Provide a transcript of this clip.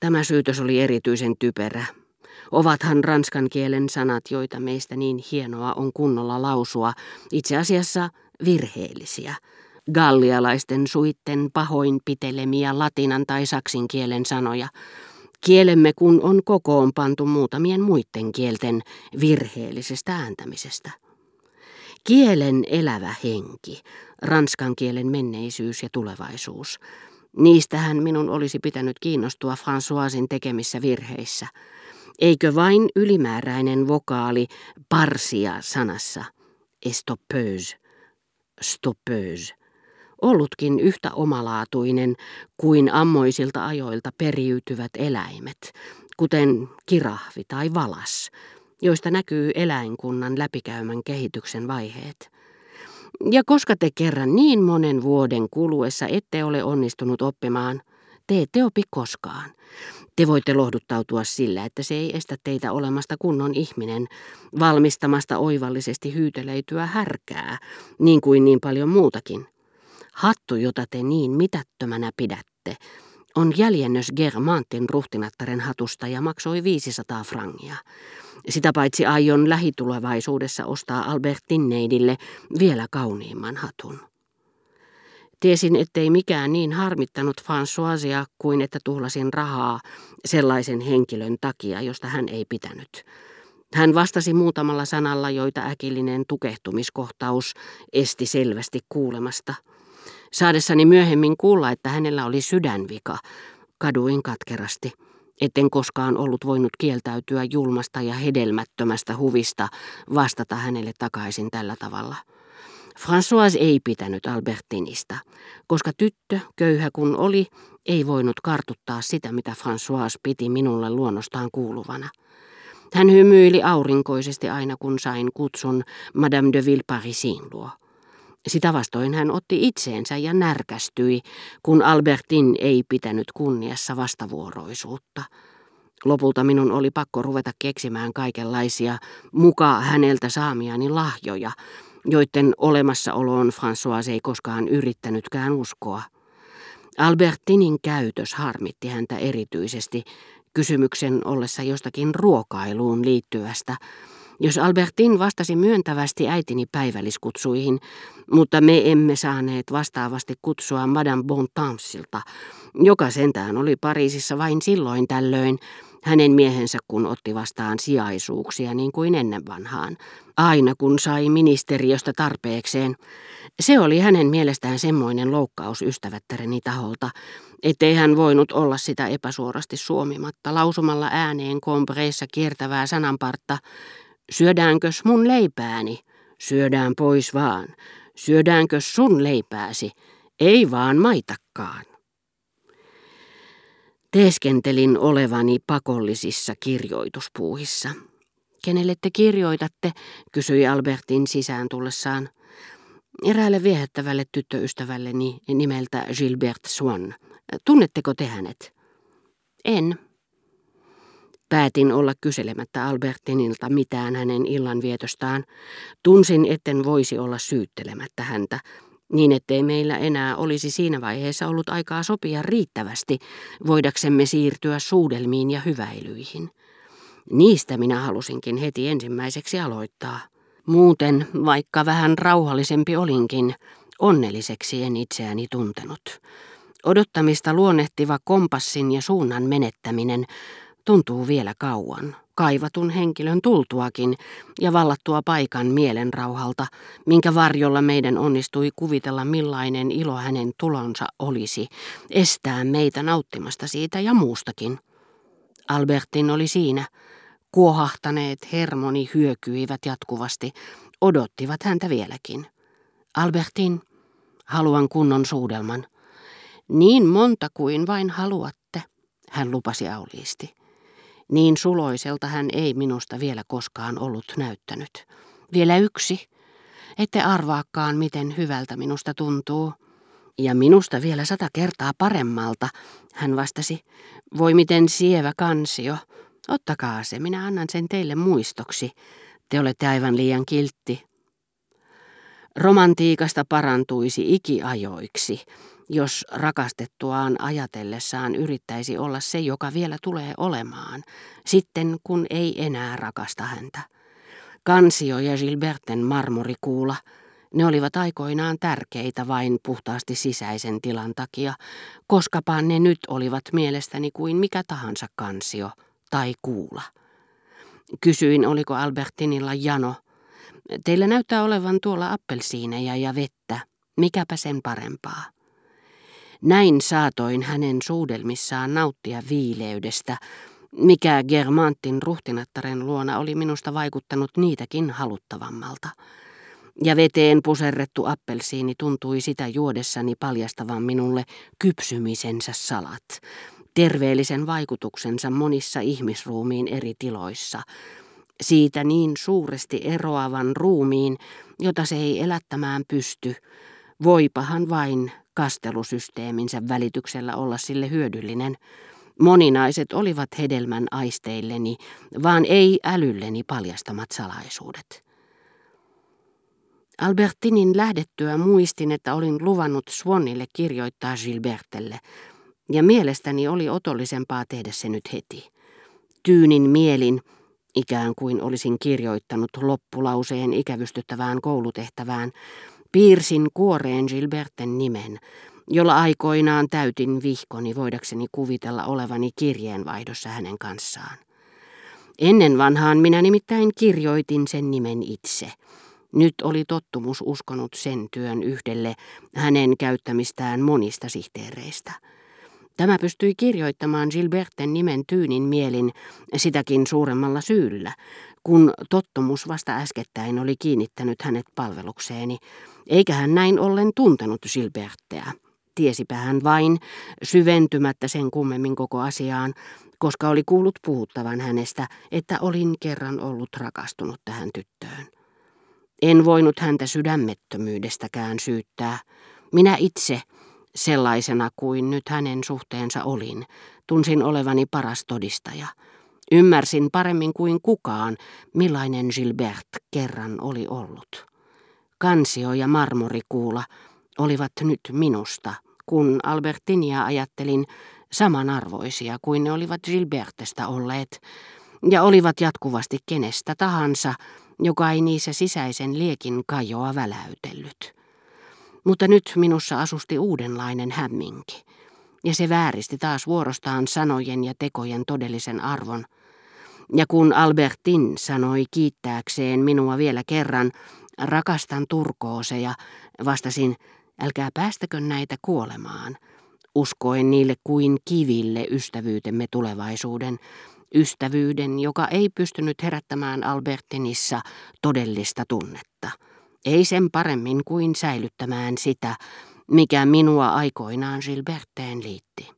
Tämä syytös oli erityisen typerä. Ovathan ranskan kielen sanat, joita meistä niin hienoa on kunnolla lausua, itse asiassa virheellisiä. Gallialaisten suitten pahoinpitelemiä latinan tai saksin kielen sanoja. Kielemme kun on kokoon pantu muutamien muiden kielten virheellisestä ääntämisestä. Kielen elävä henki, ranskan kielen menneisyys ja tulevaisuus. Niistähän minun olisi pitänyt kiinnostua Françoisin tekemissä virheissä. Eikö vain ylimääräinen vokaali parsia sanassa, estoppeuse, stoppeuse, ollutkin yhtä omalaatuinen kuin ammoisilta ajoilta periytyvät eläimet, kuten kirahvi tai valas, joista näkyy eläinkunnan läpikäymän kehityksen vaiheet. Ja koska te kerran niin monen vuoden kuluessa ette ole onnistunut oppimaan, te ette opi koskaan. Te voitte lohduttautua sillä, että se ei estä teitä olemasta kunnon ihminen, valmistamasta oivallisesti hyyteleityä härkää, niin kuin niin paljon muutakin. Hattu, jota te niin mitättömänä pidätte, on jäljennös Germantin ruhtinattaren hatusta ja maksoi 500 frangia. Sitä paitsi aion lähitulevaisuudessa ostaa Albertinneidille vielä kauniimman hatun. Tiesin, ettei mikään niin harmittanut Françoisia kuin että tuhlasin rahaa sellaisen henkilön takia, josta hän ei pitänyt. Hän vastasi muutamalla sanalla, joita äkillinen tukehtumiskohtaus esti selvästi kuulemasta. Saadessani myöhemmin kuulla, että hänellä oli sydänvika, kaduin katkerasti – etten koskaan ollut voinut kieltäytyä julmasta ja hedelmättömästä huvista vastata hänelle takaisin tällä tavalla. François ei pitänyt Albertinista, koska tyttö, köyhä kun oli, ei voinut kartuttaa sitä, mitä François piti minulle luonnostaan kuuluvana. Hän hymyili aurinkoisesti aina, kun sain kutsun Madame de Villeparisin luo. Sitä vastoin hän otti itseensä ja närkästyi, kun Albertin ei pitänyt kunniassa vastavuoroisuutta. Lopulta minun oli pakko ruveta keksimään kaikenlaisia muka häneltä saamiani lahjoja, joiden olemassaoloon François ei koskaan yrittänytkään uskoa. Albertinin käytös harmitti häntä erityisesti kysymyksen ollessa jostakin ruokailuun liittyvästä, jos Albertin vastasi myöntävästi äitini päivälliskutsuihin, mutta me emme saaneet vastaavasti kutsua Madame Bontansilta, joka sentään oli Pariisissa vain silloin tällöin, hänen miehensä kun otti vastaan sijaisuuksia niin kuin ennen vanhaan, aina kun sai ministeriöstä tarpeekseen. Se oli hänen mielestään semmoinen loukkaus ystävättäreni taholta, ettei hän voinut olla sitä epäsuorasti suomimatta lausumalla ääneen kompreissa kiertävää sananpartta, Syödäänkös mun leipääni? Syödään pois vaan. Syödäänkö sun leipääsi? Ei vaan maitakkaan. Teeskentelin olevani pakollisissa kirjoituspuuhissa. Kenelle te kirjoitatte, kysyi Albertin sisään tullessaan. Eräälle viehättävälle tyttöystävälleni nimeltä Gilbert Swan. Tunnetteko te hänet? En, Päätin olla kyselemättä Albertinilta mitään hänen illanvietostaan. Tunsin, etten voisi olla syyttelemättä häntä, niin ettei meillä enää olisi siinä vaiheessa ollut aikaa sopia riittävästi, voidaksemme siirtyä suudelmiin ja hyväilyihin. Niistä minä halusinkin heti ensimmäiseksi aloittaa. Muuten, vaikka vähän rauhallisempi olinkin, onnelliseksi en itseäni tuntenut. Odottamista luonnehtiva kompassin ja suunnan menettäminen tuntuu vielä kauan, kaivatun henkilön tultuakin ja vallattua paikan mielenrauhalta, minkä varjolla meidän onnistui kuvitella millainen ilo hänen tulonsa olisi, estää meitä nauttimasta siitä ja muustakin. Albertin oli siinä. Kuohahtaneet hermoni hyökyivät jatkuvasti, odottivat häntä vieläkin. Albertin, haluan kunnon suudelman. Niin monta kuin vain haluatte, hän lupasi auliisti. Niin suloiselta hän ei minusta vielä koskaan ollut näyttänyt. Vielä yksi. Ette arvaakaan, miten hyvältä minusta tuntuu. Ja minusta vielä sata kertaa paremmalta, hän vastasi. Voi miten sievä kansio. Ottakaa se, minä annan sen teille muistoksi. Te olette aivan liian kiltti. Romantiikasta parantuisi ikiajoiksi, jos rakastettuaan ajatellessaan yrittäisi olla se, joka vielä tulee olemaan, sitten kun ei enää rakasta häntä. Kansio ja Gilberten marmorikuula, ne olivat aikoinaan tärkeitä vain puhtaasti sisäisen tilan takia, koskapa ne nyt olivat mielestäni kuin mikä tahansa kansio tai kuula. Kysyin, oliko Albertinilla jano. Teillä näyttää olevan tuolla appelsiineja ja vettä. Mikäpä sen parempaa. Näin saatoin hänen suudelmissaan nauttia viileydestä, mikä Germantin ruhtinattaren luona oli minusta vaikuttanut niitäkin haluttavammalta. Ja veteen puserrettu appelsiini tuntui sitä juodessani paljastavan minulle kypsymisensä salat, terveellisen vaikutuksensa monissa ihmisruumiin eri tiloissa, siitä niin suuresti eroavan ruumiin, jota se ei elättämään pysty, voipahan vain kastelusysteeminsä välityksellä olla sille hyödyllinen. Moninaiset olivat hedelmän aisteilleni, vaan ei älylleni paljastamat salaisuudet. Albertinin lähdettyä muistin, että olin luvannut Swanille kirjoittaa Gilbertelle, ja mielestäni oli otollisempaa tehdä se nyt heti. Tyynin mielin, ikään kuin olisin kirjoittanut loppulauseen ikävystyttävään koulutehtävään, piirsin kuoreen Gilberten nimen, jolla aikoinaan täytin vihkoni voidakseni kuvitella olevani kirjeenvaihdossa hänen kanssaan. Ennen vanhaan minä nimittäin kirjoitin sen nimen itse. Nyt oli tottumus uskonut sen työn yhdelle hänen käyttämistään monista sihteereistä. Tämä pystyi kirjoittamaan Gilberten nimen tyynin mielin sitäkin suuremmalla syyllä, kun tottumus vasta äskettäin oli kiinnittänyt hänet palvelukseeni, eikä hän näin ollen tuntenut Gilbertteä. Tiesipä hän vain, syventymättä sen kummemmin koko asiaan, koska oli kuullut puhuttavan hänestä, että olin kerran ollut rakastunut tähän tyttöön. En voinut häntä sydämettömyydestäkään syyttää. Minä itse, sellaisena kuin nyt hänen suhteensa olin, tunsin olevani paras todistaja. Ymmärsin paremmin kuin kukaan, millainen Gilbert kerran oli ollut. Kansio ja marmorikuula olivat nyt minusta, kun Albertinia ajattelin samanarvoisia kuin ne olivat Gilbertestä olleet, ja olivat jatkuvasti kenestä tahansa, joka ei niissä sisäisen liekin kajoa väläytellyt. Mutta nyt minussa asusti uudenlainen hämminki, ja se vääristi taas vuorostaan sanojen ja tekojen todellisen arvon. Ja kun Albertin sanoi kiittääkseen minua vielä kerran, rakastan turkooseja, vastasin, älkää päästäkö näitä kuolemaan. Uskoen niille kuin kiville ystävyytemme tulevaisuuden, ystävyyden, joka ei pystynyt herättämään Albertinissa todellista tunnetta. Ei sen paremmin kuin säilyttämään sitä, mikä minua aikoinaan Gilberteen liitti.